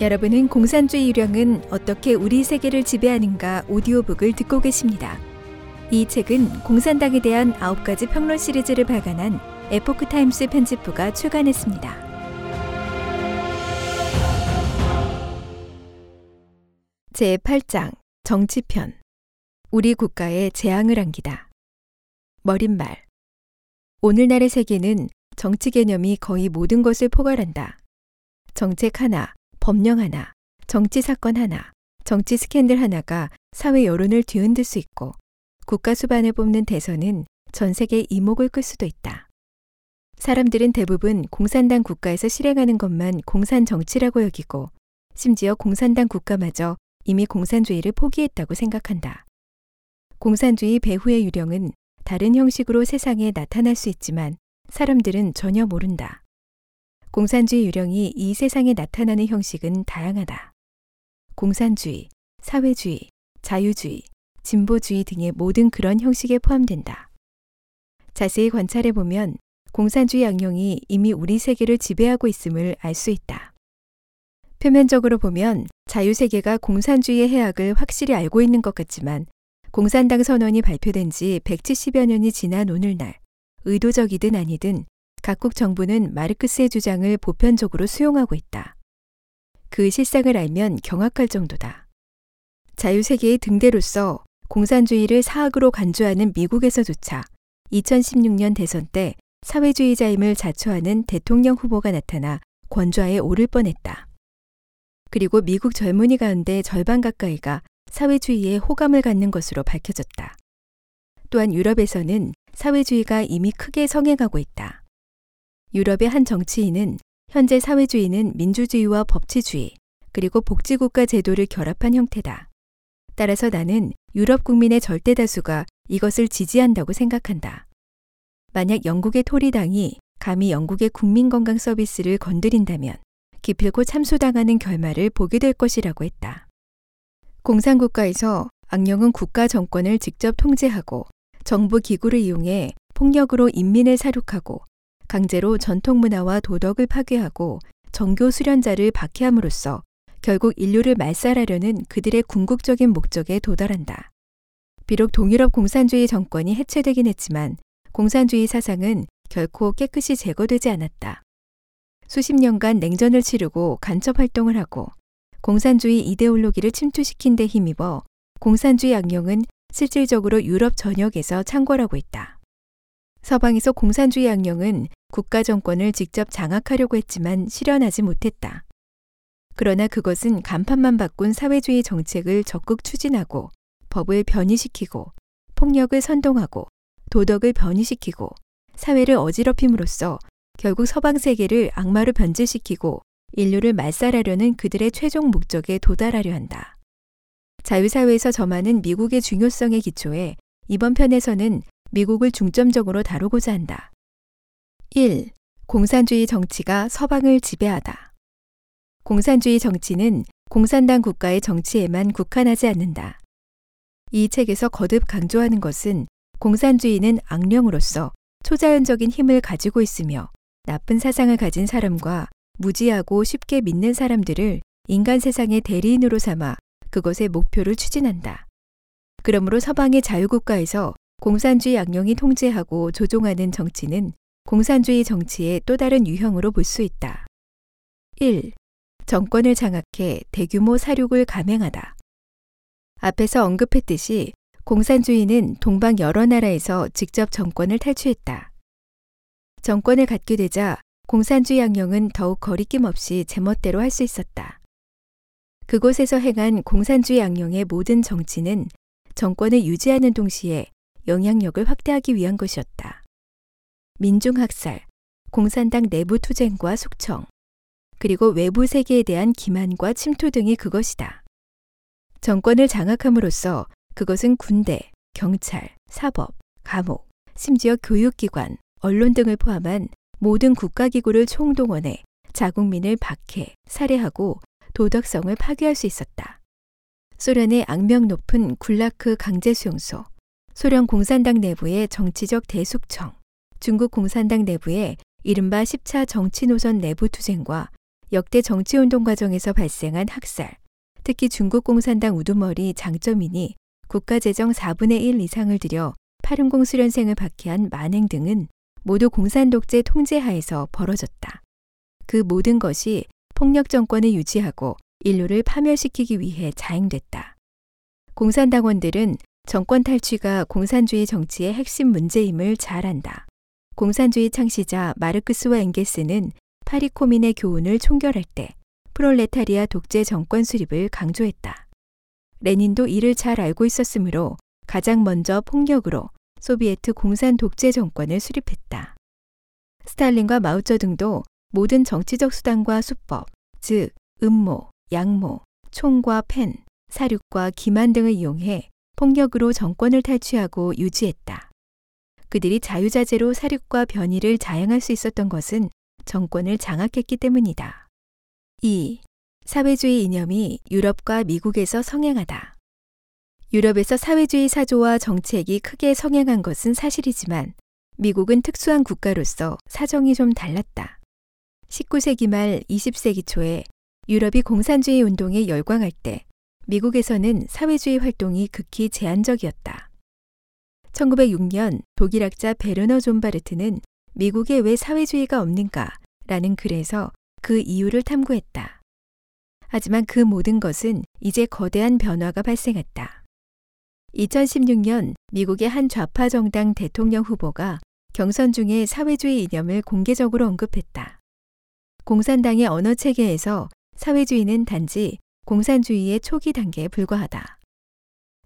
여러분은 공산주의 유령은 어떻게 우리 세계를 지배하는가 오디오북을 듣고 계십니다. 이 책은 공산당에 대한 9가지 평론 시리즈를 발간한 에포크 타임스 편집부가 출간했습니다. 제 8장 정치편 우리 국가에 재앙을 안기다. 머릿말 오늘날의 세계는 정치 개념이 거의 모든 것을 포괄한다. 정책 하나, 법령 하나, 정치 사건 하나, 정치 스캔들 하나가 사회 여론을 뒤흔들 수 있고 국가 수반을 뽑는 대선은 전 세계 이목을 끌 수도 있다. 사람들은 대부분 공산당 국가에서 실행하는 것만 공산 정치라고 여기고 심지어 공산당 국가마저 이미 공산주의를 포기했다고 생각한다. 공산주의 배후의 유령은 다른 형식으로 세상에 나타날 수 있지만 사람들은 전혀 모른다. 공산주의 유령이 이 세상에 나타나는 형식은 다양하다. 공산주의, 사회주의, 자유주의, 진보주의 등의 모든 그런 형식에 포함된다. 자세히 관찰해 보면 공산주의 양령이 이미 우리 세계를 지배하고 있음을 알 수 있다. 표면적으로 보면 자유세계가 공산주의의 해악을 확실히 알고 있는 것 같지만 공산당 선언이 발표된 지 170여 년이 지난 오늘날 의도적이든 아니든 각국 정부는 마르크스의 주장을 보편적으로 수용하고 있다. 그 실상을 알면 경악할 정도다. 자유세계의 등대로서 공산주의를 사악으로 간주하는 미국에서조차 2016년 대선 때 사회주의자임을 자처하는 대통령 후보가 나타나 권좌에 오를 뻔했다. 그리고 미국 젊은이 가운데 절반 가까이가 사회주의에 호감을 갖는 것으로 밝혀졌다. 또한 유럽에서는 사회주의가 이미 크게 성행하고 있다. 유럽의 한 정치인은 현재 사회주의는 민주주의와 법치주의, 그리고 복지국가 제도를 결합한 형태다. 따라서 나는 유럽 국민의 절대 다수가 이것을 지지한다고 생각한다. 만약 영국의 토리당이 감히 영국의 국민건강 서비스를 건드린다면 기필코 참소당하는 결말을 보게 될 것이라고 했다. 공산국가에서 악령은 국가 정권을 직접 통제하고 정부 기구를 이용해 폭력으로 인민을 사륙하고 강제로 전통 문화와 도덕을 파괴하고 정교 수련자를 박해함으로써 결국 인류를 말살하려는 그들의 궁극적인 목적에 도달한다. 비록 동유럽 공산주의 정권이 해체되긴 했지만 공산주의 사상은 결코 깨끗이 제거되지 않았다. 수십 년간 냉전을 치르고 간첩 활동을 하고 공산주의 이데올로기를 침투시킨 데 힘입어 공산주의 악령은 실질적으로 유럽 전역에서 창궐하고 있다. 서방에서 공산주의 악령은 국가 정권을 직접 장악하려고 했지만 실현하지 못했다. 그러나 그것은 간판만 바꾼 사회주의 정책을 적극 추진하고 법을 변이시키고 폭력을 선동하고 도덕을 변이시키고 사회를 어지럽힘으로써 결국 서방 세계를 악마로 변질시키고 인류를 말살하려는 그들의 최종 목적에 도달하려 한다. 자유사회에서 점하는 미국의 중요성의 기초에 이번 편에서는 미국을 중점적으로 다루고자 한다. 1. 공산주의 정치가 서방을 지배하다. 공산주의 정치는 공산당 국가의 정치에만 국한하지 않는다. 이 책에서 거듭 강조하는 것은 공산주의는 악령으로서 초자연적인 힘을 가지고 있으며 나쁜 사상을 가진 사람과 무지하고 쉽게 믿는 사람들을 인간 세상의 대리인으로 삼아 그것의 목표를 추진한다. 그러므로 서방의 자유국가에서 공산주의 악령이 통제하고 조종하는 정치는 공산주의 정치의 또 다른 유형으로 볼 수 있다. 1. 정권을 장악해 대규모 사륙을 감행하다. 앞에서 언급했듯이 공산주의는 동방 여러 나라에서 직접 정권을 탈취했다. 정권을 갖게 되자 공산주의 악령은 더욱 거리낌 없이 제멋대로 할 수 있었다. 그곳에서 행한 공산주의 악령의 모든 정치는 정권을 유지하는 동시에 영향력을 확대하기 위한 것이었다. 민중학살, 공산당 내부 투쟁과 숙청, 그리고 외부 세계에 대한 기만과 침투 등이 그것이다. 정권을 장악함으로써 그것은 군대, 경찰, 사법, 감옥, 심지어 교육기관, 언론 등을 포함한 모든 국가기구를 총동원해 자국민을 박해, 살해하고 도덕성을 파괴할 수 있었다. 소련의 악명 높은 굴라크 강제 수용소, 소련 공산당 내부의 정치적 대숙청, 중국 공산당 내부의 이른바 10차 정치 노선 내부 투쟁과 역대 정치 운동 과정에서 발생한 학살, 특히 중국 공산당 우두머리 장쩌민이 국가재정 4분의 1 이상을 들여 810 수련생을 박해한 만행 등은 모두 공산 독재 통제 하에서 벌어졌다. 그 모든 것이 폭력 정권을 유지하고 인류를 파멸시키기 위해 자행됐다. 공산당원들은 정권 탈취가 공산주의 정치의 핵심 문제임을 잘 안다. 공산주의 창시자 마르크스와 엥게스는 파리 코민의 교훈을 총결할 때 프롤레타리아 독재 정권 수립을 강조했다. 레닌도 이를 잘 알고 있었으므로 가장 먼저 폭력으로 소비에트 공산 독재 정권을 수립했다. 스탈린과 마오쩌둥도 모든 정치적 수단과 수법, 즉 음모, 양모, 총과 펜, 사륙과 기만 등을 이용해 폭력으로 정권을 탈취하고 유지했다. 그들이 자유자재로 사륙과 변이를 자행할 수 있었던 것은 정권을 장악했기 때문이다. 2. 사회주의 이념이 유럽과 미국에서 성행하다. 유럽에서 사회주의 사조와 정책이 크게 성행한 것은 사실이지만 미국은 특수한 국가로서 사정이 좀 달랐다. 19세기 말 20세기 초에 유럽이 공산주의 운동에 열광할 때 미국에서는 사회주의 활동이 극히 제한적이었다. 1906년 독일학자 베르너 존바르트는 미국에 왜 사회주의가 없는가 라는 글에서 그 이유를 탐구했다. 하지만 그 모든 것은 이제 거대한 변화가 발생했다. 2016년 미국의 한 좌파 정당 대통령 후보가 경선 중에 사회주의 이념을 공개적으로 언급했다. 공산당의 언어 체계에서 사회주의는 단지 공산주의의 초기 단계에 불과하다.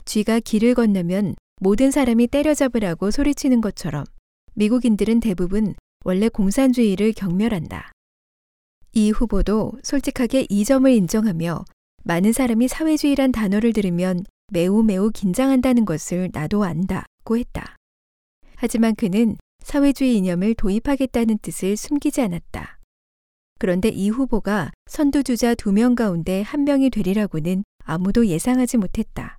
쥐가 길을 건너면 모든 사람이 때려잡으라고 소리치는 것처럼 미국인들은 대부분 원래 공산주의를 경멸한다. 이 후보도 솔직하게 이 점을 인정하며 많은 사람이 사회주의란 단어를 들으면 매우 매우 긴장한다는 것을 나도 안다고 했다. 하지만 그는 사회주의 이념을 도입하겠다는 뜻을 숨기지 않았다. 그런데 이 후보가 선두주자 두 명 가운데 한 명이 되리라고는 아무도 예상하지 못했다.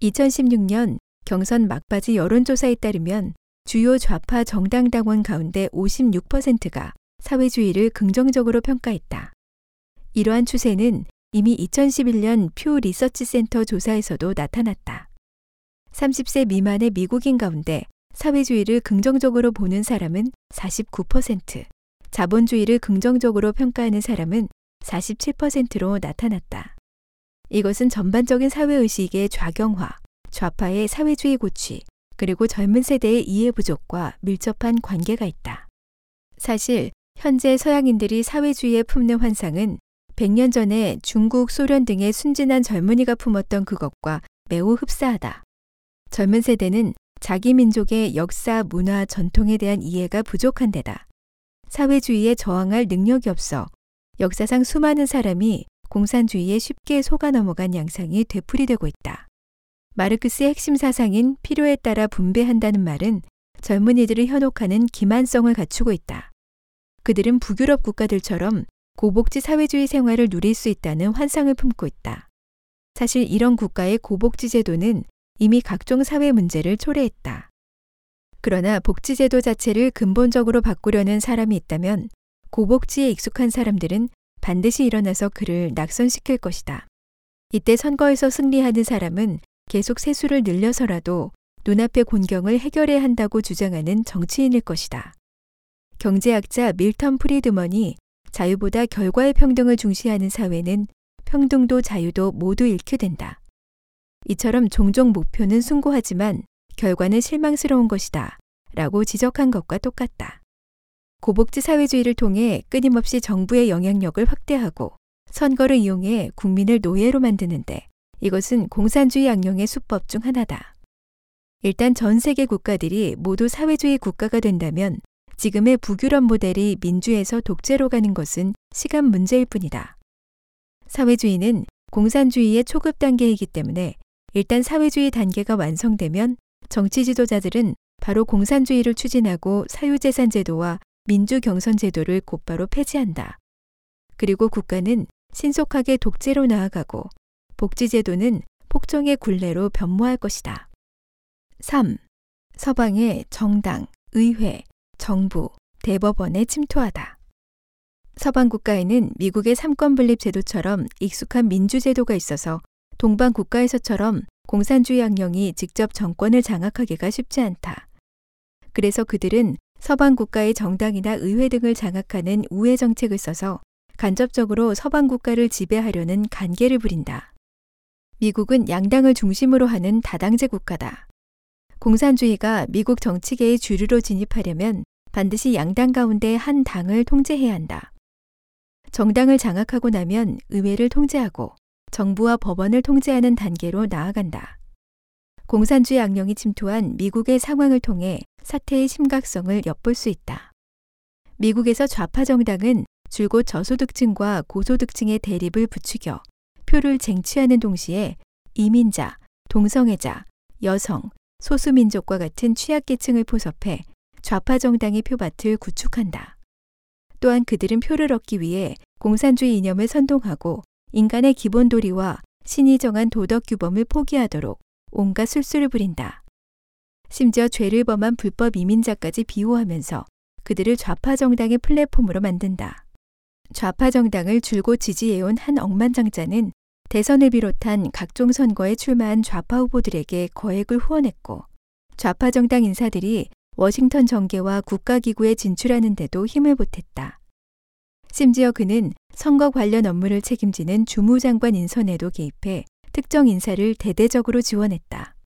2016년 경선 막바지 여론조사에 따르면 주요 좌파 정당 당원 가운데 56%가 사회주의를 긍정적으로 평가했다. 이러한 추세는 이미 2011년 퓨 리서치 센터 조사에서도 나타났다. 30세 미만의 미국인 가운데 사회주의를 긍정적으로 보는 사람은 49%, 자본주의를 긍정적으로 평가하는 사람은 47%로 나타났다. 이것은 전반적인 사회의식의 좌경화, 좌파의 사회주의 고취, 그리고 젊은 세대의 이해 부족과 밀접한 관계가 있다. 사실 현재 서양인들이 사회주의에 품는 환상은 100년 전에 중국, 소련 등의 순진한 젊은이가 품었던 그것과 매우 흡사하다. 젊은 세대는 자기 민족의 역사, 문화, 전통에 대한 이해가 부족한 데다 사회주의에 저항할 능력이 없어 역사상 수많은 사람이 공산주의에 쉽게 속아 넘어간 양상이 되풀이되고 있다. 마르크스의 핵심 사상인 필요에 따라 분배한다는 말은 젊은이들을 현혹하는 기만성을 갖추고 있다. 그들은 북유럽 국가들처럼 고복지 사회주의 생활을 누릴 수 있다는 환상을 품고 있다. 사실 이런 국가의 고복지 제도는 이미 각종 사회 문제를 초래했다. 그러나 복지제도 자체를 근본적으로 바꾸려는 사람이 있다면 고복지에 익숙한 사람들은 반드시 일어나서 그를 낙선시킬 것이다. 이때 선거에서 승리하는 사람은 계속 세수를 늘려서라도 눈앞의 곤경을 해결해야 한다고 주장하는 정치인일 것이다. 경제학자 밀턴 프리드먼이 자유보다 결과의 평등을 중시하는 사회는 평등도 자유도 모두 잃게 된다. 이처럼 종종 목표는 숭고하지만 결과는 실망스러운 것이다. 라고 지적한 것과 똑같다. 고복지 사회주의를 통해 끊임없이 정부의 영향력을 확대하고 선거를 이용해 국민을 노예로 만드는데 이것은 공산주의 양령의 수법 중 하나다. 일단 전 세계 국가들이 모두 사회주의 국가가 된다면 지금의 북유럽 모델이 민주에서 독재로 가는 것은 시간 문제일 뿐이다. 사회주의는 공산주의의 초급 단계이기 때문에 일단 사회주의 단계가 완성되면 정치 지도자들은 바로 공산주의를 추진하고 사유재산제도와 민주경선제도를 곧바로 폐지한다. 그리고 국가는 신속하게 독재로 나아가고 복지제도는 폭정의 굴레로 변모할 것이다. 3. 서방의 정당, 의회, 정부, 대법원에 침투하다. 서방 국가에는 미국의 삼권 분립 제도처럼 익숙한 민주 제도가 있어서 동방 국가에서처럼 공산주의 악령이 직접 정권을 장악하기가 쉽지 않다. 그래서 그들은 서방 국가의 정당이나 의회 등을 장악하는 우회 정책을 써서 간접적으로 서방 국가를 지배하려는 간계를 부린다. 미국은 양당을 중심으로 하는 다당제 국가다. 공산주의가 미국 정치계의 주류로 진입하려면 반드시 양당 가운데 한 당을 통제해야 한다. 정당을 장악하고 나면 의회를 통제하고 정부와 법원을 통제하는 단계로 나아간다. 공산주의 악령이 침투한 미국의 상황을 통해 사태의 심각성을 엿볼 수 있다. 미국에서 좌파 정당은 줄곧 저소득층과 고소득층의 대립을 부추겨 표를 쟁취하는 동시에 이민자, 동성애자, 여성, 소수민족과 같은 취약계층을 포섭해 좌파 정당의 표밭을 구축한다. 또한 그들은 표를 얻기 위해 공산주의 이념을 선동하고 인간의 기본 도리와 신이 정한 도덕 규범을 포기하도록 온갖 술수를 부린다. 심지어 죄를 범한 불법 이민자까지 비호하면서 그들을 좌파 정당의 플랫폼으로 만든다. 좌파 정당을 줄곧 지지해온 한 억만장자는 대선을 비롯한 각종 선거에 출마한 좌파 후보들에게 거액을 후원했고 좌파 정당 인사들이 워싱턴 정계와 국가기구에 진출하는데도 힘을 보탰다. 심지어 그는 선거 관련 업무를 책임지는 주무장관 인선에도 개입해 특정 인사를 대대적으로 지원했다.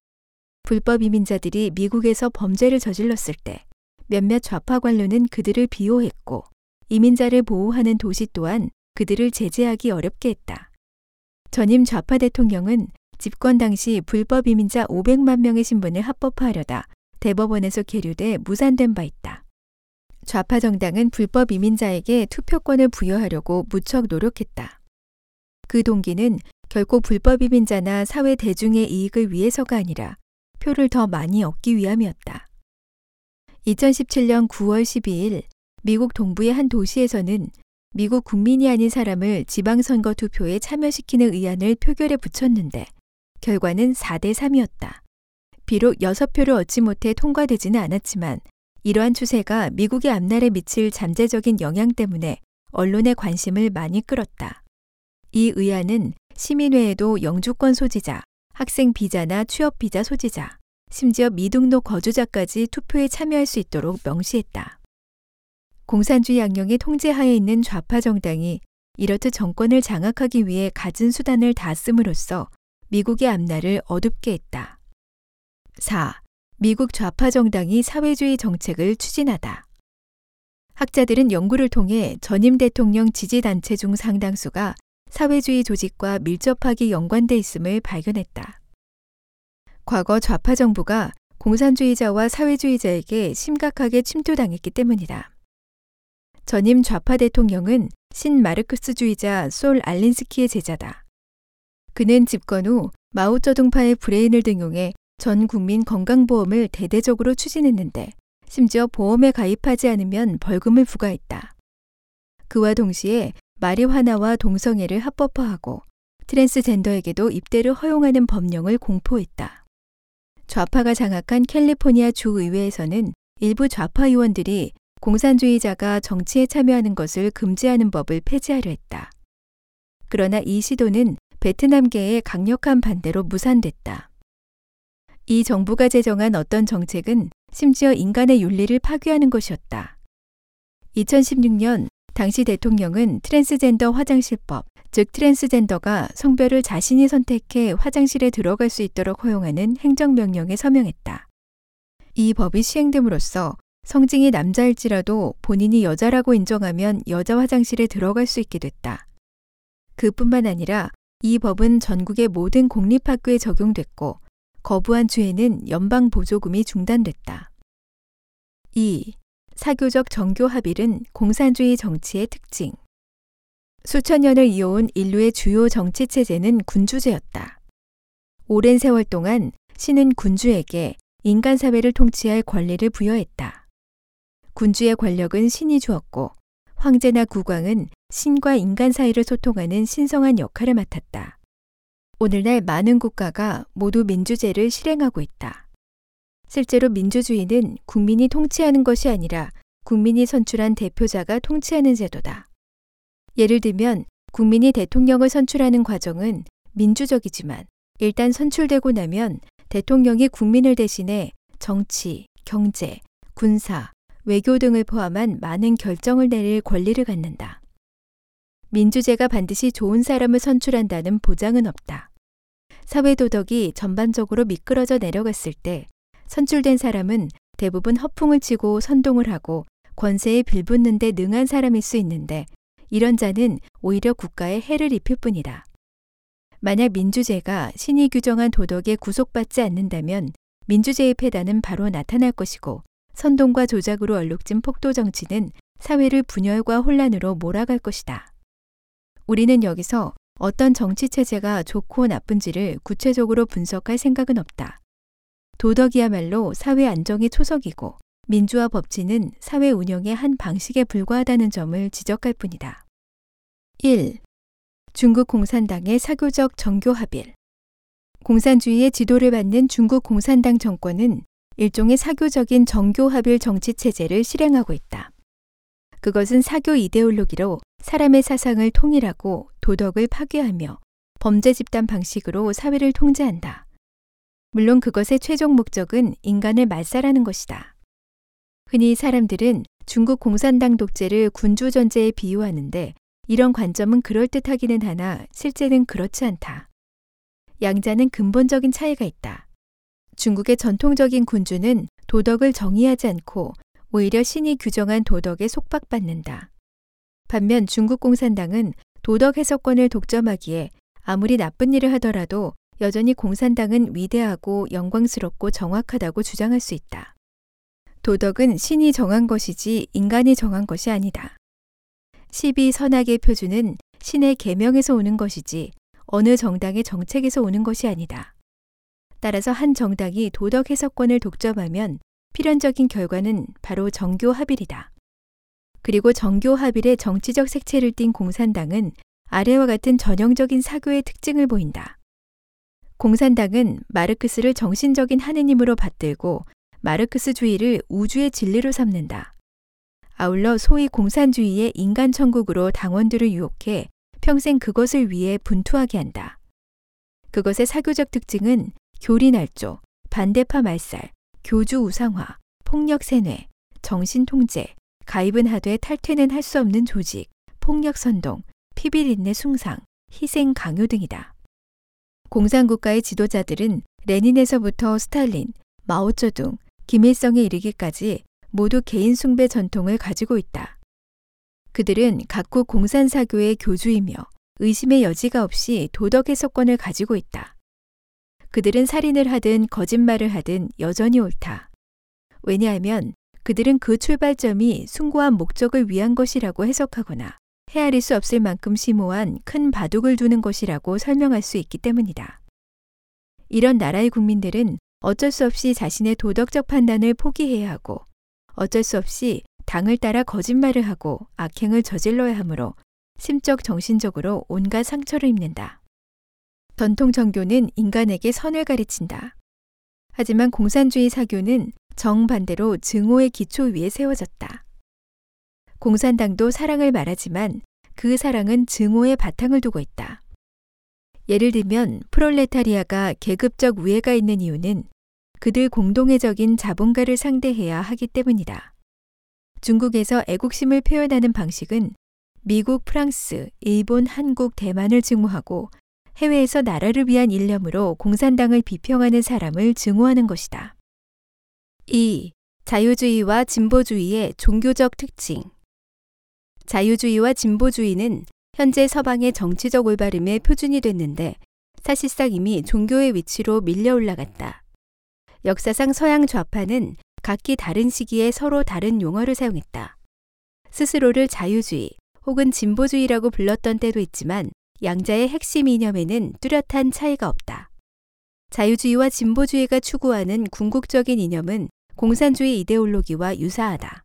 불법 이민자들이 미국에서 범죄를 저질렀을 때 몇몇 좌파 관료는 그들을 비호했고 이민자를 보호하는 도시 또한 그들을 제재하기 어렵게 했다. 전임 좌파 대통령은 집권 당시 불법 이민자 500만 명의 신분을 합법화하려다 대법원에서 계류돼 무산된 바 있다. 좌파 정당은 불법 이민자에게 투표권을 부여하려고 무척 노력했다. 그 동기는 결코 불법 이민자나 사회 대중의 이익을 위해서가 아니라 표를 더 많이 얻기 위함이었다. 2017년 9월 12일 미국 동부의 한 도시에서는 미국 국민이 아닌 사람을 지방선거 투표에 참여시키는 의안을 표결에 붙였는데 결과는 4대 3이었다. 비록 6표를 얻지 못해 통과되지는 않았지만 이러한 추세가 미국의 앞날에 미칠 잠재적인 영향 때문에 언론의 관심을 많이 끌었다. 이 의안은 시민회에도 영주권 소지자, 학생 비자나 취업 비자 소지자, 심지어 미등록 거주자까지 투표에 참여할 수 있도록 명시했다. 공산주의 양령의 통제하에 있는 좌파 정당이 이렇듯 정권을 장악하기 위해 갖은 수단을 다 씀으로써 미국의 앞날을 어둡게 했다. 4. 미국 좌파 정당이 사회주의 정책을 추진하다. 학자들은 연구를 통해 전임 대통령 지지단체 중 상당수가 사회주의 조직과 밀접하게 연관돼 있음을 발견했다. 과거 좌파 정부가 공산주의자와 사회주의자에게 심각하게 침투당했기 때문이다. 전임 좌파 대통령은 신마르크스주의자 솔 알린스키의 제자다. 그는 집권 후 마오쩌둥파의 브레인을 등용해 전 국민 건강보험을 대대적으로 추진했는데 심지어 보험에 가입하지 않으면 벌금을 부과했다. 그와 동시에 마리화나와 동성애를 합법화하고 트랜스젠더에게도 입대를 허용하는 법령을 공포했다. 좌파가 장악한 캘리포니아 주의회에서는 일부 좌파 의원들이 공산주의자가 정치에 참여하는 것을 금지하는 법을 폐지하려 했다. 그러나 이 시도는 베트남계의 강력한 반대로 무산됐다. 이 정부가 제정한 어떤 정책은 심지어 인간의 윤리를 파괴하는 것이었다. 2016년 당시 대통령은 트랜스젠더 화장실법, 즉 트랜스젠더가 성별을 자신이 선택해 화장실에 들어갈 수 있도록 허용하는 행정명령에 서명했다. 이 법이 시행됨으로써 성징이 남자일지라도 본인이 여자라고 인정하면 여자 화장실에 들어갈 수 있게 됐다. 그뿐만 아니라 이 법은 전국의 모든 공립학교에 적용됐고 거부한 주에는 연방 보조금이 중단됐다. 2. 사교적 정교 합일은 공산주의 정치의 특징. 수천 년을 이어온 인류의 주요 정치 체제는 군주제였다. 오랜 세월 동안 신은 군주에게 인간 사회를 통치할 권리를 부여했다. 군주의 권력은 신이 주었고 황제나 국왕은 신과 인간 사이를 소통하는 신성한 역할을 맡았다. 오늘날 많은 국가가 모두 민주제를 실행하고 있다. 실제로 민주주의는 국민이 통치하는 것이 아니라 국민이 선출한 대표자가 통치하는 제도다. 예를 들면 국민이 대통령을 선출하는 과정은 민주적이지만 일단 선출되고 나면 대통령이 국민을 대신해 정치, 경제, 군사, 외교 등을 포함한 많은 결정을 내릴 권리를 갖는다. 민주제가 반드시 좋은 사람을 선출한다는 보장은 없다. 사회 도덕이 전반적으로 미끄러져 내려갔을 때 선출된 사람은 대부분 허풍을 치고 선동을 하고 권세에 빌붙는데 능한 사람일 수 있는데 이런 자는 오히려 국가에 해를 입힐 뿐이다. 만약 민주제가 신이 규정한 도덕에 구속받지 않는다면 민주제의 폐단은 바로 나타날 것이고 선동과 조작으로 얼룩진 폭도 정치는 사회를 분열과 혼란으로 몰아갈 것이다. 우리는 여기서 어떤 정치 체제가 좋고 나쁜지를 구체적으로 분석할 생각은 없다. 도덕이야말로 사회 안정의 초석이고 민주화 법치는 사회 운영의 한 방식에 불과하다는 점을 지적할 뿐이다. 1. 중국 공산당의 사교적 정교 합일 공산주의의 지도를 받는 중국 공산당 정권은 일종의 사교적인 정교 합일 정치 체제를 실행하고 있다. 그것은 사교 이데올로기로 사람의 사상을 통일하고 도덕을 파괴하며 범죄 집단 방식으로 사회를 통제한다. 물론 그것의 최종 목적은 인간을 말살하는 것이다. 흔히 사람들은 중국 공산당 독재를 군주 전제에 비유하는데 이런 관점은 그럴듯하기는 하나 실제는 그렇지 않다. 양자는 근본적인 차이가 있다. 중국의 전통적인 군주는 도덕을 정의하지 않고 오히려 신이 규정한 도덕에 속박받는다. 반면 중국 공산당은 도덕 해석권을 독점하기에 아무리 나쁜 일을 하더라도 여전히 공산당은 위대하고 영광스럽고 정확하다고 주장할 수 있다. 도덕은 신이 정한 것이지 인간이 정한 것이 아니다. 12 선악의 표준은 신의 계명에서 오는 것이지 어느 정당의 정책에서 오는 것이 아니다. 따라서 한 정당이 도덕 해석권을 독점하면 필연적인 결과는 바로 정교 합일이다. 그리고 정교 합일의 정치적 색채를 띤 공산당은 아래와 같은 전형적인 사교의 특징을 보인다. 공산당은 마르크스를 정신적인 하느님으로 받들고 마르크스주의를 우주의 진리로 삼는다. 아울러 소위 공산주의의 인간 천국으로 당원들을 유혹해 평생 그것을 위해 분투하게 한다. 그것의 사교적 특징은 교리 날조, 반대파 말살, 교주 우상화, 폭력 세뇌, 정신 통제, 가입은 하되 탈퇴는 할 수 없는 조직, 폭력 선동, 피비린내 숭상, 희생 강요 등이다. 공산국가의 지도자들은 레닌에서부터 스탈린, 마오쩌둥, 김일성에 이르기까지 모두 개인 숭배 전통을 가지고 있다. 그들은 각국 공산사교의 교주이며 의심의 여지가 없이 도덕 해석권을 가지고 있다. 그들은 살인을 하든 거짓말을 하든 여전히 옳다. 왜냐하면 그들은 그 출발점이 숭고한 목적을 위한 것이라고 해석하거나 헤아릴 수 없을 만큼 심오한 큰 바둑을 두는 것이라고 설명할 수 있기 때문이다. 이런 나라의 국민들은 어쩔 수 없이 자신의 도덕적 판단을 포기해야 하고 어쩔 수 없이 당을 따라 거짓말을 하고 악행을 저질러야 하므로 심적 정신적으로 온갖 상처를 입는다. 전통 정교는 인간에게 선을 가르친다. 하지만 공산주의 사교는 정반대로 증오의 기초 위에 세워졌다. 공산당도 사랑을 말하지만 그 사랑은 증오의 바탕을 두고 있다. 예를 들면 프롤레타리아가 계급적 우애가 있는 이유는 그들 공동의적인 자본가를 상대해야 하기 때문이다. 중국에서 애국심을 표현하는 방식은 미국, 프랑스, 일본, 한국, 대만을 증오하고 해외에서 나라를 위한 일념으로 공산당을 비평하는 사람을 증오하는 것이다. 2. 자유주의와 진보주의의 종교적 특징 자유주의와 진보주의는 현재 서방의 정치적 올바름의 표준이 됐는데 사실상 이미 종교의 위치로 밀려 올라갔다. 역사상 서양 좌파는 각기 다른 시기에 서로 다른 용어를 사용했다. 스스로를 자유주의 혹은 진보주의라고 불렀던 때도 있지만 양자의 핵심 이념에는 뚜렷한 차이가 없다. 자유주의와 진보주의가 추구하는 궁극적인 이념은 공산주의 이데올로기와 유사하다.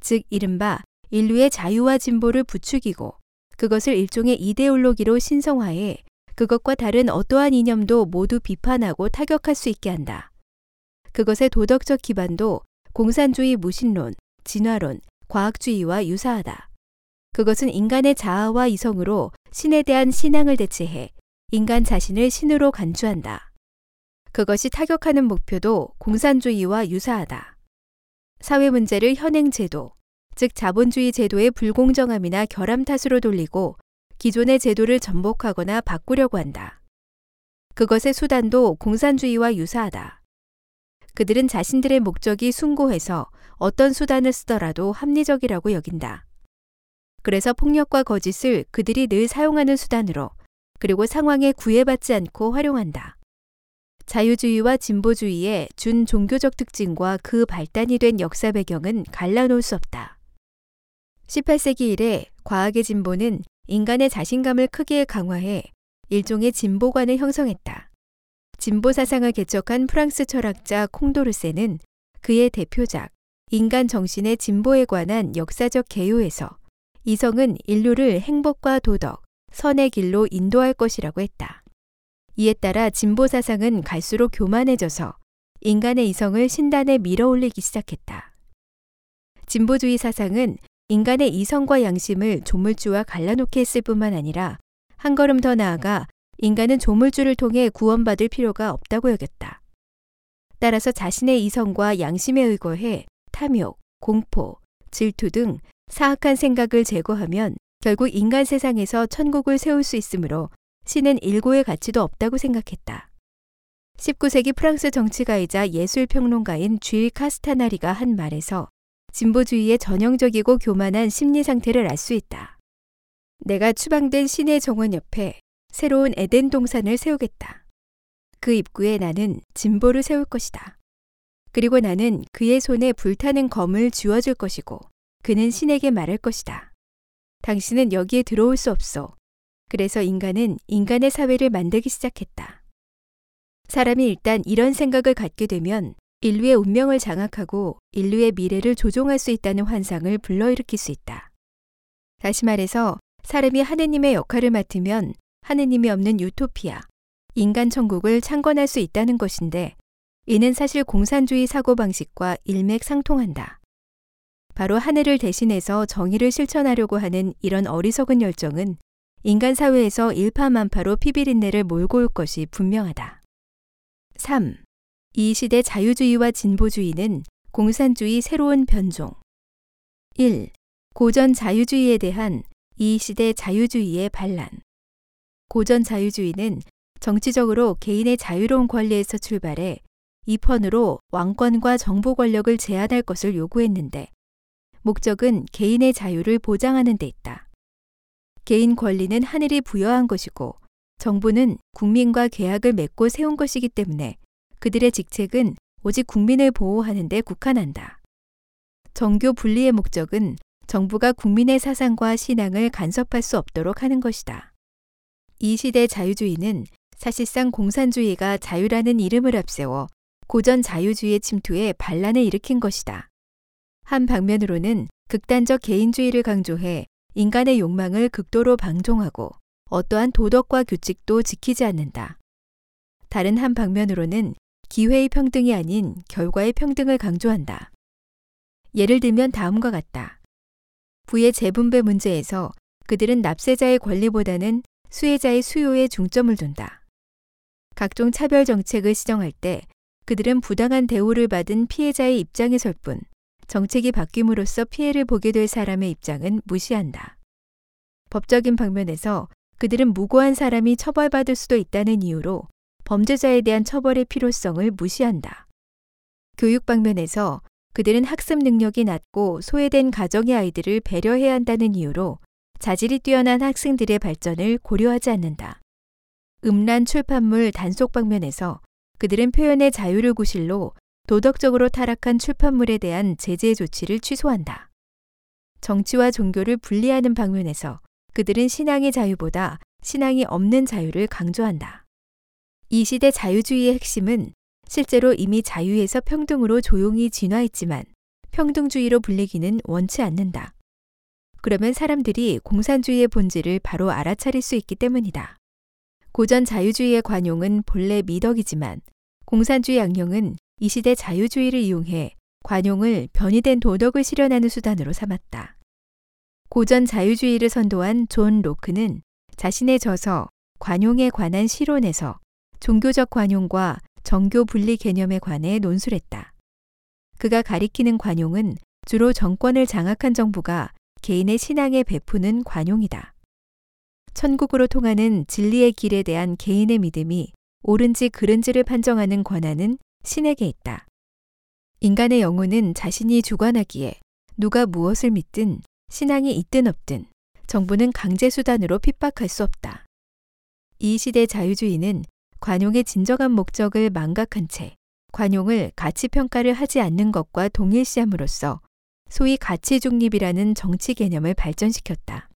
즉, 이른바 인류의 자유와 진보를 부추기고 그것을 일종의 이데올로기로 신성화해 그것과 다른 어떠한 이념도 모두 비판하고 타격할 수 있게 한다. 그것의 도덕적 기반도 공산주의 무신론, 진화론, 과학주의와 유사하다. 그것은 인간의 자아와 이성으로 신에 대한 신앙을 대체해 인간 자신을 신으로 간주한다. 그것이 타격하는 목표도 공산주의와 유사하다. 사회 문제를 현행 제도, 즉 자본주의 제도의 불공정함이나 결함 탓으로 돌리고 기존의 제도를 전복하거나 바꾸려고 한다. 그것의 수단도 공산주의와 유사하다. 그들은 자신들의 목적이 숭고해서 어떤 수단을 쓰더라도 합리적이라고 여긴다. 그래서 폭력과 거짓을 그들이 늘 사용하는 수단으로 그리고 상황에 구애받지 않고 활용한다. 자유주의와 진보주의의 준 종교적 특징과 그 발단이 된 역사 배경은 갈라놓을 수 없다. 18세기 이래 과학의 진보는 인간의 자신감을 크게 강화해 일종의 진보관을 형성했다. 진보 사상을 개척한 프랑스 철학자 콩도르세는 그의 대표작 인간 정신의 진보에 관한 역사적 개요에서 이성은 인류를 행복과 도덕, 선의 길로 인도할 것이라고 했다. 이에 따라 진보 사상은 갈수록 교만해져서 인간의 이성을 신단에 밀어 올리기 시작했다. 진보주의 사상은 인간의 이성과 양심을 조물주와 갈라놓게 했을 뿐만 아니라 한 걸음 더 나아가 인간은 조물주를 통해 구원받을 필요가 없다고 여겼다. 따라서 자신의 이성과 양심에 의거해 탐욕, 공포, 질투 등 사악한 생각을 제거하면 결국 인간 세상에서 천국을 세울 수 있으므로 신은 일고의 가치도 없다고 생각했다. 19세기 프랑스 정치가이자 예술평론가인 쥐 카스타나리가 한 말에서 진보주의의 전형적이고 교만한 심리 상태를 알 수 있다. 내가 추방된 신의 정원 옆에 새로운 에덴 동산을 세우겠다. 그 입구에 나는 진보를 세울 것이다. 그리고 나는 그의 손에 불타는 검을 쥐어줄 것이고 그는 신에게 말할 것이다. 당신은 여기에 들어올 수 없어. 그래서 인간은 인간의 사회를 만들기 시작했다. 사람이 일단 이런 생각을 갖게 되면 인류의 운명을 장악하고 인류의 미래를 조종할 수 있다는 환상을 불러일으킬 수 있다. 다시 말해서 사람이 하느님의 역할을 맡으면 하느님이 없는 유토피아, 인간 천국을 창건할 수 있다는 것인데 이는 사실 공산주의 사고방식과 일맥상통한다. 바로 하늘을 대신해서 정의를 실천하려고 하는 이런 어리석은 열정은 인간 사회에서 일파만파로 피비린내를 몰고 올 것이 분명하다. 3. 이 시대 자유주의와 진보주의는 공산주의 새로운 변종. 1. 고전 자유주의에 대한 이 시대 자유주의의 반란. 고전 자유주의는 정치적으로 개인의 자유로운 권리에서 출발해 이펀으로 왕권과 정보 권력을 제한할 것을 요구했는데 목적은 개인의 자유를 보장하는 데 있다. 개인 권리는 하늘이 부여한 것이고 정부는 국민과 계약을 맺고 세운 것이기 때문에 그들의 직책은 오직 국민을 보호하는 데 국한한다. 정교 분리의 목적은 정부가 국민의 사상과 신앙을 간섭할 수 없도록 하는 것이다. 이 시대 자유주의는 사실상 공산주의가 자유라는 이름을 앞세워 고전 자유주의의 침투에 반란을 일으킨 것이다. 한 방면으로는 극단적 개인주의를 강조해 인간의 욕망을 극도로 방종하고 어떠한 도덕과 규칙도 지키지 않는다. 다른 한 방면으로는 기회의 평등이 아닌 결과의 평등을 강조한다. 예를 들면 다음과 같다. 부의 재분배 문제에서 그들은 납세자의 권리보다는 수혜자의 수요에 중점을 둔다. 각종 차별 정책을 시정할 때 그들은 부당한 대우를 받은 피해자의 입장에 설 뿐 정책이 바뀜으로써 피해를 보게 될 사람의 입장은 무시한다. 법적인 방면에서 그들은 무고한 사람이 처벌받을 수도 있다는 이유로 범죄자에 대한 처벌의 필요성을 무시한다. 교육 방면에서 그들은 학습 능력이 낮고 소외된 가정의 아이들을 배려해야 한다는 이유로 자질이 뛰어난 학생들의 발전을 고려하지 않는다. 음란 출판물 단속 방면에서 그들은 표현의 자유를 구실로 도덕적으로 타락한 출판물에 대한 제재 조치를 취소한다. 정치와 종교를 분리하는 방면에서 그들은 신앙의 자유보다 신앙이 없는 자유를 강조한다. 이 시대 자유주의의 핵심은 실제로 이미 자유에서 평등으로 조용히 진화했지만 평등주의로 불리기는 원치 않는다. 그러면 사람들이 공산주의의 본질을 바로 알아차릴 수 있기 때문이다. 고전 자유주의의 관용은 본래 미덕이지만 공산주의 악령은 이 시대 자유주의를 이용해 관용을 변이된 도덕을 실현하는 수단으로 삼았다. 고전 자유주의를 선도한 존 로크는 자신의 저서 관용에 관한 시론에서 종교적 관용과 정교 분리 개념에 관해 논술했다. 그가 가리키는 관용은 주로 정권을 장악한 정부가 개인의 신앙에 베푸는 관용이다. 천국으로 통하는 진리의 길에 대한 개인의 믿음이 옳은지 그른지를 판정하는 권한은 신에게 있다. 인간의 영혼은 자신이 주관하기에 누가 무엇을 믿든 신앙이 있든 없든 정부는 강제 수단으로 핍박할 수 없다. 이 시대 자유주의는 관용의 진정한 목적을 망각한 채 관용을 가치 평가를 하지 않는 것과 동일시함으로써 소위 가치 중립이라는 정치 개념을 발전시켰다.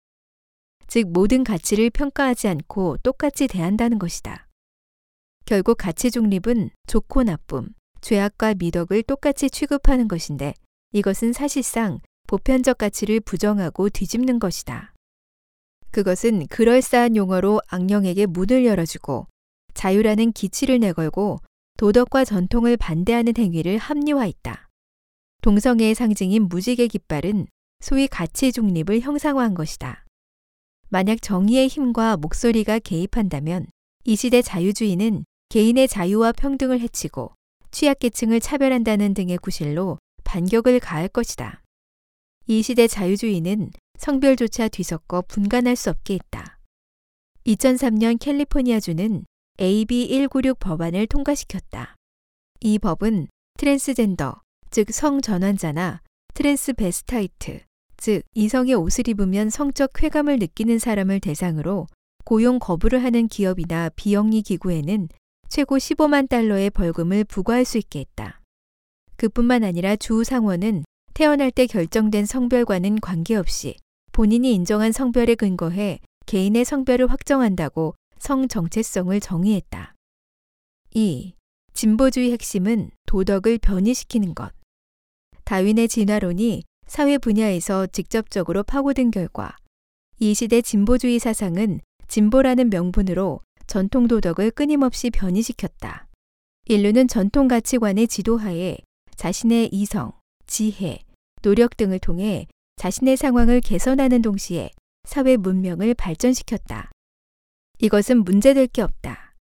즉 모든 가치를 평가하지 않고 똑같이 대한다는 것이다. 결국 가치 중립은 좋고 나쁨, 죄악과 미덕을 똑같이 취급하는 것인데 이것은 사실상 보편적 가치를 부정하고 뒤집는 것이다. 그것은 그럴싸한 용어로 악령에게 문을 열어주고 자유라는 기치를 내걸고 도덕과 전통을 반대하는 행위를 합리화했다. 동성애의 상징인 무지개 깃발은 소위 가치 중립을 형상화한 것이다. 만약 정의의 힘과 목소리가 개입한다면 이 시대 자유주의는 개인의 자유와 평등을 해치고 취약계층을 차별한다는 등의 구실로 반격을 가할 것이다. 이 시대 자유주의는 성별조차 뒤섞어 분간할 수 없게 했다. 2003년 캘리포니아주는 AB 196 법안을 통과시켰다. 이 법은 트랜스젠더, 즉 성전환자나 transvestite, 즉 이성의 옷을 입으면 성적 쾌감을 느끼는 사람을 대상으로 고용 거부를 하는 기업이나 비영리 기구에는 최고 15만 달러의 벌금을 부과할 수 있게 했다. 그뿐만 아니라 주 상원은 태어날 때 결정된 성별과는 관계없이 본인이 인정한 성별에 근거해 개인의 성별을 확정한다고 성 정체성을 정의했다. 2. 진보주의 핵심은 도덕을 변이시키는 것. 다윈의 진화론이 사회 분야에서 직접적으로 파고든 결과 이 시대 진보주의 사상은 진보라는 명분으로 전통 도덕을 끊임없이 변이시켰다. 인류는 전통 가치관의 지도하에 자신의 이성, 지혜, 노력 등을 통해 자신의 상황을 개선하는 동시에 사회 문명을 발전시켰다. 이것은 문제될 게 없다.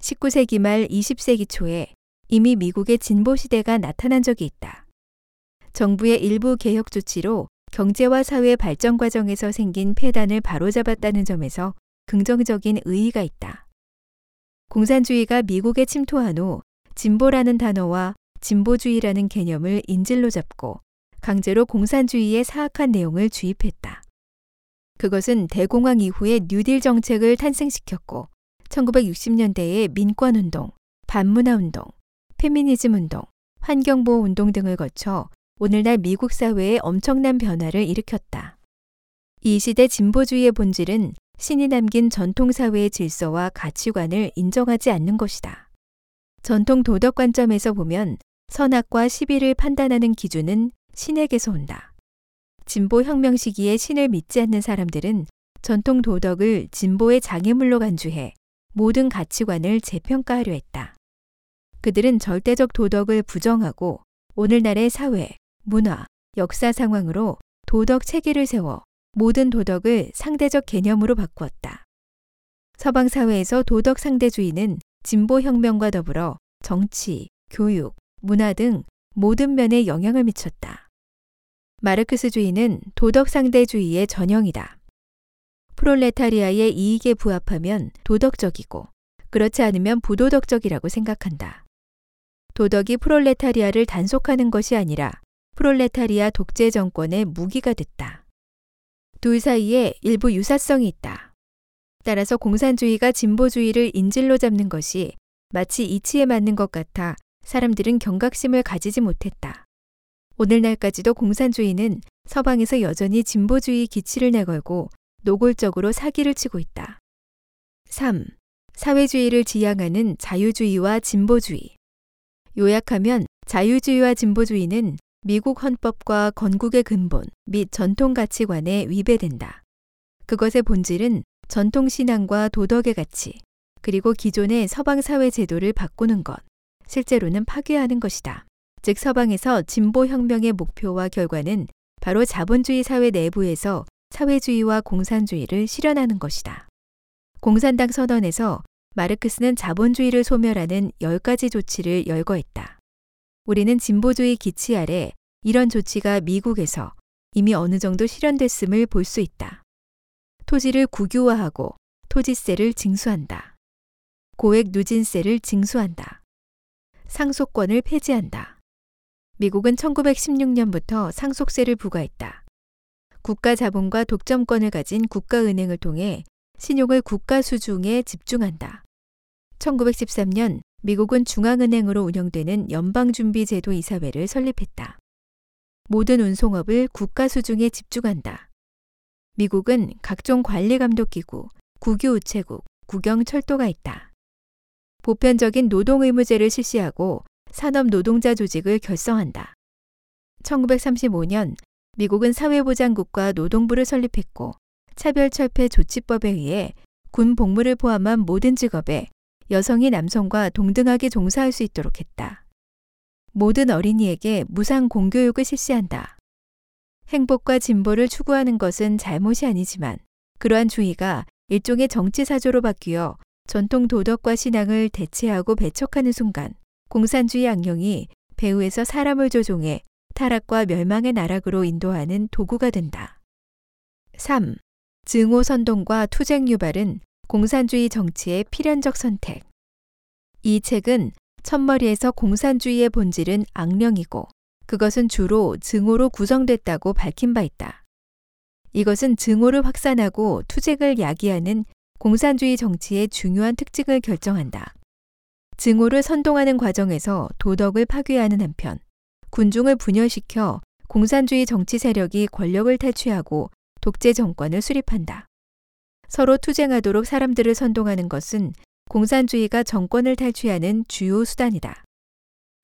19세기 말 20세기 초에 이미 미국의 진보 시대가 나타난 적이 있다. 정부의 일부 개혁 조치로 경제와 사회 발전 과정에서 생긴 폐단을 바로잡았다는 점에서 긍정적인 의의가 있다. 공산주의가 미국에 침투한 후 진보라는 단어와 진보주의라는 개념을 인질로 잡고 강제로 공산주의의 사악한 내용을 주입했다. 그것은 대공황 이후에 뉴딜 정책을 탄생시켰고 1960년대의 민권운동, 반문화운동, 페미니즘 운동, 환경보호 운동 등을 거쳐 오늘날 미국 사회에 엄청난 변화를 일으켰다. 이 시대 진보주의의 본질은 신이 남긴 전통사회의 질서와 가치관을 인정하지 않는 것이다. 전통 도덕 관점에서 보면 선악과 시비를 판단하는 기준은 신에게서 온다. 진보 혁명 시기에 신을 믿지 않는 사람들은 전통 도덕을 진보의 장애물로 간주해 모든 가치관을 재평가하려 했다. 그들은 절대적 도덕을 부정하고 오늘날의 사회, 문화, 역사 상황으로 도덕 체계를 세워 모든 도덕을 상대적 개념으로 바꾸었다. 서방 사회에서 도덕 상대주의는 진보 혁명과 더불어 정치, 교육, 문화 등 모든 면에 영향을 미쳤다. 마르크스주의는 도덕 상대주의의 전형이다. 프롤레타리아의 이익에 부합하면 도덕적이고 그렇지 않으면 부도덕적이라고 생각한다. 도덕이 프롤레타리아를 단속하는 것이 아니라 프롤레타리아 독재 정권의 무기가 됐다. 둘 사이에 일부 유사성이 있다. 따라서 공산주의가 진보주의를 인질로 잡는 것이 마치 이치에 맞는 것 같아 사람들은 경각심을 가지지 못했다. 오늘날까지도 공산주의는 서방에서 여전히 진보주의 기치를 내걸고 노골적으로 사기를 치고 있다. 3. 사회주의를 지향하는 자유주의와 진보주의. 요약하면 자유주의와 진보주의는 미국 헌법과 건국의 근본 및 전통 가치관에 위배된다. 그것의 본질은 전통 신앙과 도덕의 가치, 그리고 기존의 서방 사회 제도를 바꾸는 것, 실제로는 파괴하는 것이다. 즉 서방에서 진보 혁명의 목표와 결과는 바로 자본주의 사회 내부에서 사회주의와 공산주의를 실현하는 것이다. 공산당 선언에서 마르크스는 자본주의를 소멸하는 10가지 조치를 열거했다. 우리는 진보주의 기치 아래 이런 조치가 미국에서 이미 어느 정도 실현됐음을 볼 수 있다. 토지를 국유화하고 토지세를 징수한다. 고액 누진세를 징수한다. 상속권을 폐지한다. 미국은 1916년부터 상속세를 부과했다. 국가 자본과 독점권을 가진 국가은행을 통해 신용을 국가 수중에 집중한다. 1913년 미국은 중앙은행으로 운영되는 연방준비제도 이사회를 설립했다. 모든 운송업을 국가 수중에 집중한다. 미국은 각종 관리감독기구, 국유우체국, 국영철도가 있다. 보편적인 노동의무제를 실시하고 산업노동자 조직을 결성한다. 1935년 미국은 사회보장국과 노동부를 설립했고 차별철폐 조치법에 의해 군 복무를 포함한 모든 직업에 여성이 남성과 동등하게 종사할 수 있도록 했다. 모든 어린이에게 무상 공교육을 실시한다. 행복과 진보를 추구하는 것은 잘못이 아니지만 그러한 주의가 일종의 정치 사조로 바뀌어 전통 도덕과 신앙을 대체하고 배척하는 순간 공산주의 악령이 배후에서 사람을 조종해 타락과 멸망의 나락으로 인도하는 도구가 된다. 3. 증오 선동과 투쟁 유발은 공산주의 정치의 필연적 선택. 이 책은 첫머리에서 공산주의의 본질은 악령이고 그것은 주로 증오로 구성됐다고 밝힌 바 있다. 이것은 증오를 확산하고 투쟁을 야기하는 공산주의 정치의 중요한 특징을 결정한다. 증오를 선동하는 과정에서 도덕을 파괴하는 한편 군중을 분열시켜 공산주의 정치 세력이 권력을 탈취하고 독재 정권을 수립한다. 서로 투쟁하도록 사람들을 선동하는 것은 공산주의가 정권을 탈취하는 주요 수단이다.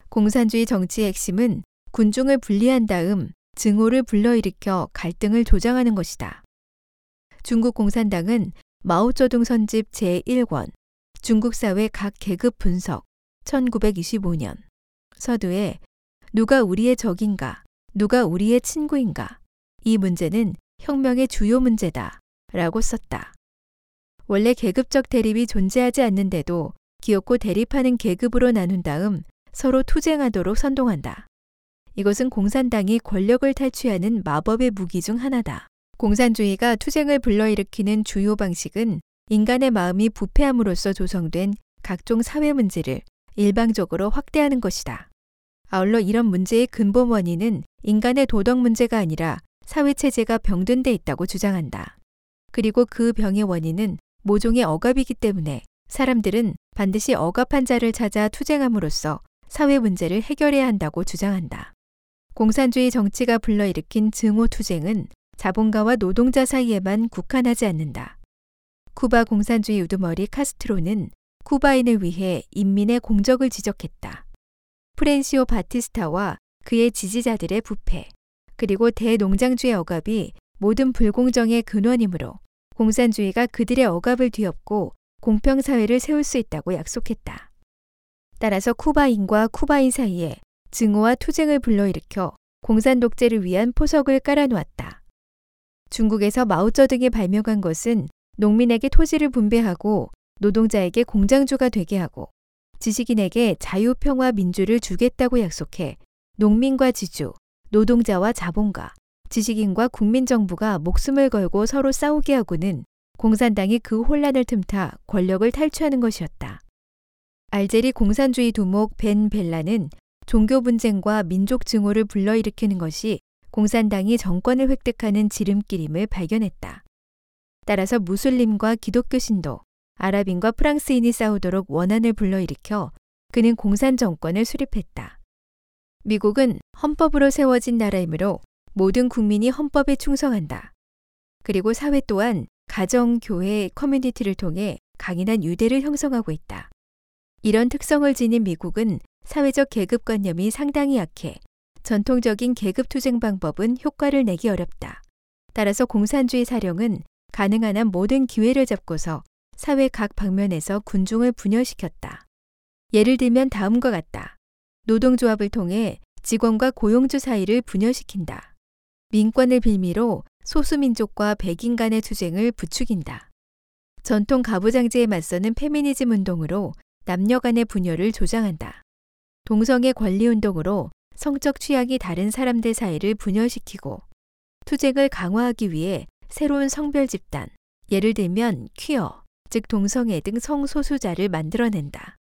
공산주의 정치의 핵심은 군중을 분리한 다음 증오를 불러일으켜 갈등을 조장하는 것이다. 중국 공산당은 마오쩌둥 선집 제1권 중국 사회 각 계급 분석 1925년 서두에 누가 우리의 적인가, 누가 우리의 친구인가 이 문제는 혁명의 주요 문제다 라고 썼다. 원래 계급적 대립이 존재하지 않는데도 기었고 대립하는 계급으로 나눈 다음 서로 투쟁하도록 선동한다. 이것은 공산당이 권력을 탈취하는 마법의 무기 중 하나다. 공산주의가 투쟁을 불러일으키는 주요 방식은 인간의 마음이 부패함으로써 조성된 각종 사회 문제를 일방적으로 확대하는 것이다. 아울러 이런 문제의 근본 원인은 인간의 도덕 문제가 아니라 사회 체제가 병든 데 있다고 주장한다. 그리고 그 병의 원인은 모종의 억압이기 때문에 사람들은 반드시 억압한 자를 찾아 투쟁함으로써 사회 문제를 해결해야 한다고 주장한다. 공산주의 정치가 불러일으킨 증오 투쟁은 자본가와 노동자 사이에만 국한하지 않는다. 쿠바 공산주의 우두머리 카스트로는 쿠바인을 위해 인민의 공적을 지적했다. 프렌시오 바티스타와 그의 지지자들의 부패, 그리고 대농장주의 억압이 모든 불공정의 근원이므로 공산주의가 그들의 억압을 뒤엎고 공평사회를 세울 수 있다고 약속했다. 따라서 쿠바인과 쿠바인 사이에 증오와 투쟁을 불러일으켜 공산 독재를 위한 포석을 깔아놓았다. 중국에서 마오쩌둥이 발명한 것은 농민에게 토지를 분배하고 노동자에게 공장주가 되게 하고 지식인에게 자유, 평화, 민주를 주겠다고 약속해 농민과 지주, 노동자와 자본가, 지식인과 국민정부가 목숨을 걸고 서로 싸우게 하고는 공산당이 그 혼란을 틈타 권력을 탈취하는 것이었다. 알제리 공산주의 두목 벤 벨라는 종교 분쟁과 민족 증오를 불러일으키는 것이 공산당이 정권을 획득하는 지름길임을 발견했다. 따라서 무슬림과 기독교 신도, 아랍인과 프랑스인이 싸우도록 원한을 불러일으켜 그는 공산 정권을 수립했다. 미국은 헌법으로 세워진 나라이므로 모든 국민이 헌법에 충성한다. 그리고 사회 또한 가정, 교회, 커뮤니티를 통해 강인한 유대를 형성하고 있다. 이런 특성을 지닌 미국은 사회적 계급관념이 상당히 약해 전통적인 계급 투쟁 방법은 효과를 내기 어렵다. 따라서 공산주의 사령은 가능한 한 모든 기회를 잡고서 사회 각 방면에서 군중을 분열시켰다. 예를 들면 다음과 같다. 노동조합을 통해 직원과 고용주 사이를 분열시킨다. 민권을 빌미로 소수민족과 백인 간의 투쟁을 부추긴다. 전통 가부장제에 맞서는 페미니즘 운동으로 남녀 간의 분열을 조장한다. 동성애 권리 운동으로 성적 취향이 다른 사람들 사이를 분열시키고 투쟁을 강화하기 위해 새로운 성별 집단, 예를 들면 퀴어, 즉 동성애 등 성소수자를 만들어낸다.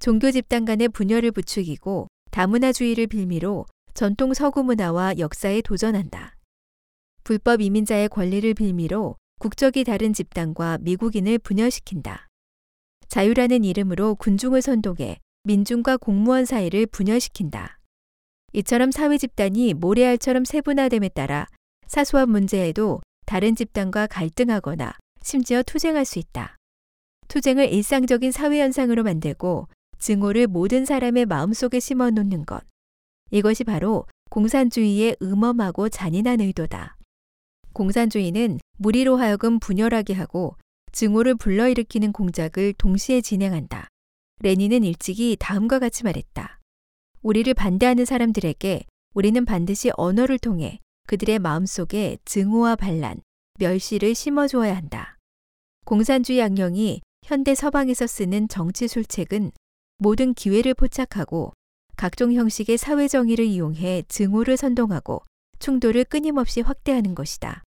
종교 집단 간의 분열을 부추기고 다문화주의를 빌미로 전통 서구 문화와 역사에 도전한다. 불법 이민자의 권리를 빌미로 국적이 다른 집단과 미국인을 분열시킨다. 자유라는 이름으로 군중을 선동해 민중과 공무원 사이를 분열시킨다. 이처럼 사회 집단이 모래알처럼 세분화됨에 따라 사소한 문제에도 다른 집단과 갈등하거나 심지어 투쟁할 수 있다. 투쟁을 일상적인 사회 현상으로 만들고 증오를 모든 사람의 마음속에 심어 놓는 것. 이것이 바로 공산주의의 음험하고 잔인한 의도다. 공산주의는 무리로 하여금 분열하게 하고 증오를 불러일으키는 공작을 동시에 진행한다. 레닌은 일찍이 다음과 같이 말했다. 우리를 반대하는 사람들에게 우리는 반드시 언어를 통해 그들의 마음속에 증오와 반란, 멸시를 심어주어야 한다. 공산주의 악령이 현대 서방에서 쓰는 정치 술책은 모든 기회를 포착하고 각종 형식의 사회 정의를 이용해 증오를 선동하고 충돌을 끊임없이 확대하는 것이다.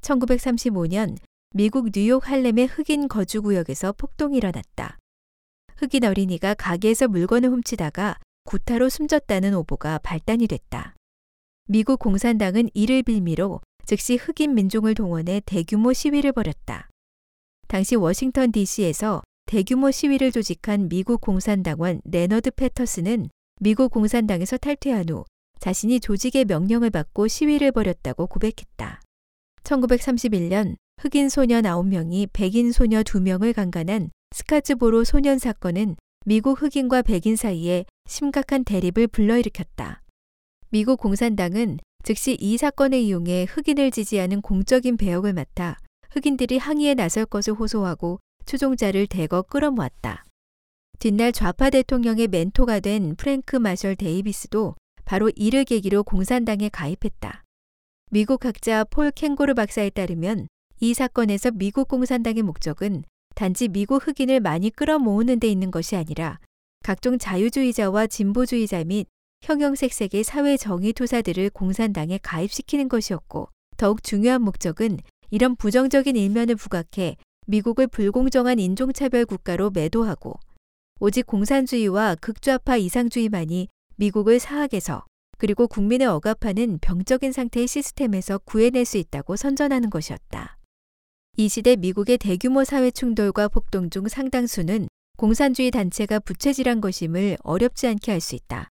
1935년 미국 뉴욕 할렘의 흑인 거주 구역에서 폭동이 일어났다. 흑인 어린이가 가게에서 물건을 훔치다가 구타로 숨졌다는 오보가 발단이 됐다. 미국 공산당은 이를 빌미로 즉시 흑인 민중을 동원해 대규모 시위를 벌였다. 당시 워싱턴 DC에서 대규모 시위를 조직한 미국 공산당원 레너드 패터슨은 미국 공산당에서 탈퇴한 후 자신이 조직의 명령을 받고 시위를 벌였다고 고백했다. 1931년 흑인 소년 9명이 백인 소녀 2명을 강간한 스카츠보로 소년 사건은 미국 흑인과 백인 사이에 심각한 대립을 불러일으켰다. 미국 공산당은 즉시 이 사건을 이용해 흑인을 지지하는 공적인 배역을 맡아 흑인들이 항의에 나설 것을 호소하고 추종자를 대거 끌어모았다. 뒷날 좌파 대통령의 멘토가 된 프랭크 마셜 데이비스도 바로 이를 계기로 공산당에 가입했다. 미국 학자 폴 캥고르 박사에 따르면 이 사건에서 미국 공산당의 목적은 단지 미국 흑인을 많이 끌어모으는 데 있는 것이 아니라 각종 자유주의자와 진보주의자 및 형형색색의 사회 정의 투사들을 공산당에 가입시키는 것이었고 더욱 중요한 목적은 이런 부정적인 일면을 부각해 미국을 불공정한 인종차별 국가로 매도하고 오직 공산주의와 극좌파 이상주의만이 미국을 사학에서 그리고 국민을 억압하는 병적인 상태의 시스템에서 구해낼 수 있다고 선전하는 것이었다. 이 시대 미국의 대규모 사회 충돌과 폭동 중 상당수는 공산주의 단체가 부채질한 것임을 어렵지 않게 알 수 있다.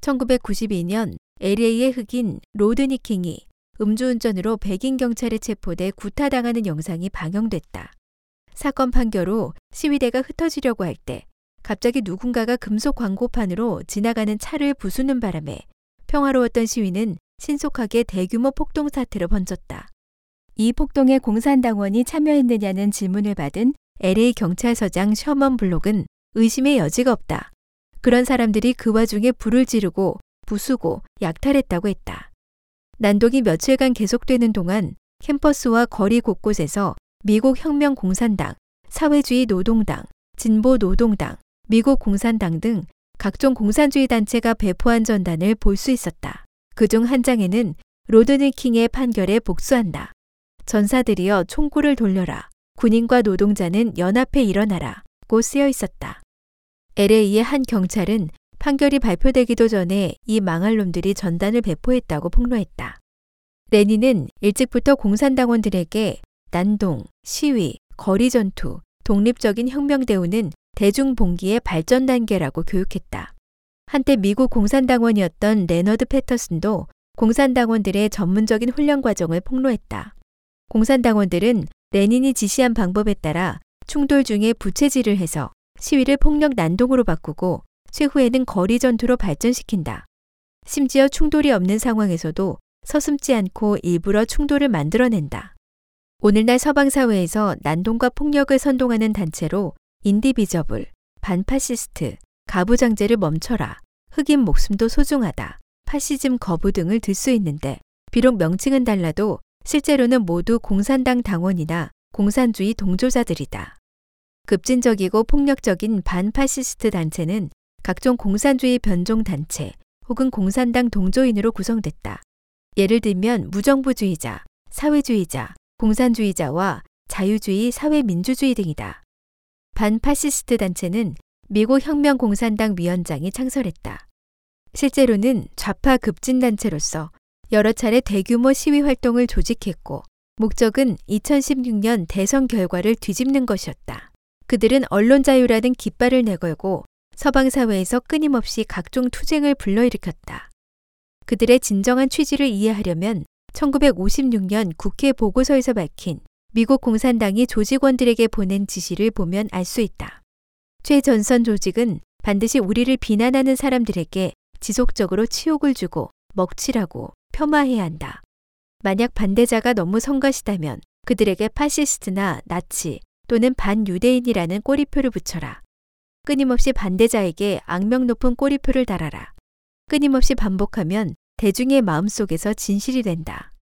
1992년 LA의 흑인 로드니 킹이 음주운전으로 백인 경찰에 체포돼 구타당하는 영상이 방영됐다. 사건 판결 후 시위대가 흩어지려고 할 때 갑자기 누군가가 금속 광고판으로 지나가는 차를 부수는 바람에 평화로웠던 시위는 신속하게 대규모 폭동 사태로 번졌다. 이 폭동에 공산당원이 참여했느냐는 질문을 받은 LA 경찰서장 셔먼 블록은 의심의 여지가 없다. 그런 사람들이 그 와중에 불을 지르고 부수고 약탈했다고 했다. 난동이 며칠간 계속되는 동안 캠퍼스와 거리 곳곳에서 미국 혁명 공산당, 사회주의 노동당, 진보 노동당, 미국 공산당 등 각종 공산주의 단체가 배포한 전단을 볼 수 있었다. 그 중 한 장에는 로드니 킹의 판결에 복수한다. 전사들이여 총구를 돌려라. 군인과 노동자는 연합해 일어나라. 고 쓰여 있었다. LA의 한 경찰은 판결이 발표되기도 전에 이 망할 놈들이 전단을 배포했다고 폭로했다. 레닌은 일찍부터 공산당원들에게 난동, 시위, 거리 전투, 독립적인 혁명 대오는 대중봉기의 발전 단계라고 교육했다. 한때 미국 공산당원이었던 레너드 패터슨도 공산당원들의 전문적인 훈련 과정을 폭로했다. 공산당원들은 레닌이 지시한 방법에 따라 충돌 중에 부채질을 해서 시위를 폭력 난동으로 바꾸고 최후에는 거리 전투로 발전시킨다. 심지어 충돌이 없는 상황에서도 서슴지 않고 일부러 충돌을 만들어낸다. 오늘날 서방 사회에서 난동과 폭력을 선동하는 단체로 Indivisible, 반파시스트, 가부장제를 멈춰라, 흑인 목숨도 소중하다, 파시즘 거부 등을 들 수 있는데 비록 명칭은 달라도 실제로는 모두 공산당 당원이나 공산주의 동조자들이다. 급진적이고 폭력적인 반파시스트 단체는 각종 공산주의 변종 단체 혹은 공산당 동조인으로 구성됐다. 예를 들면 무정부주의자, 사회주의자, 공산주의자와 자유주의, 사회민주주의 등이다. 반파시스트 단체는 미국 혁명공산당 위원장이 창설했다. 실제로는 좌파 급진단체로서 여러 차례 대규모 시위 활동을 조직했고, 목적은 2016년 대선 결과를 뒤집는 것이었다. 그들은 언론 자유라는 깃발을 내걸고 서방 사회에서 끊임없이 각종 투쟁을 불러일으켰다. 그들의 진정한 취지를 이해하려면 1956년 국회 보고서에서 밝힌 미국 공산당이 조직원들에게 보낸 지시를 보면 알 수 있다. 최전선 조직은 반드시 우리를 비난하는 사람들에게 지속적으로 치욕을 주고 먹칠하고 폄하해야 한다. 만약 반대자가 너무 성가시다면 그들에게 파시스트나 나치 또는 반유대인이라는 꼬리표를 붙여라. 끊임없이 반대자에게 악명 높은 꼬리표를 달아라. 끊임없이 반복하면 대중의 마음속에서 진실이 된다.